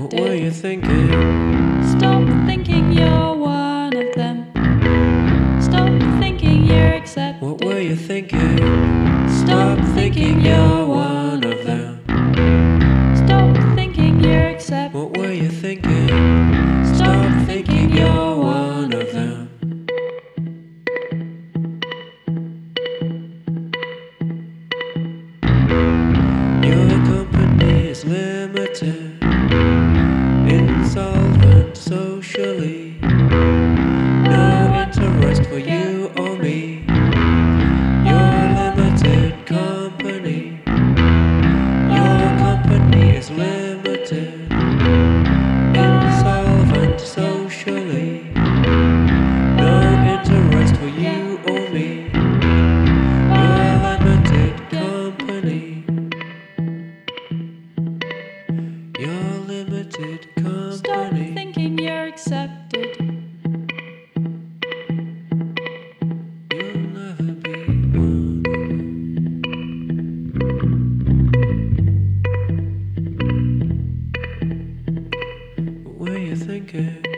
What were you thinking? Stop thinking you're one of them. Stop thinking you're accepted. What were you thinking? Stop thinking you're one of them. Stop thinking you're accepted. What were you thinking? Stop thinking you're one of them. Your company is limited. accepted company. Stop thinking you're accepted. You'll never be you thinking?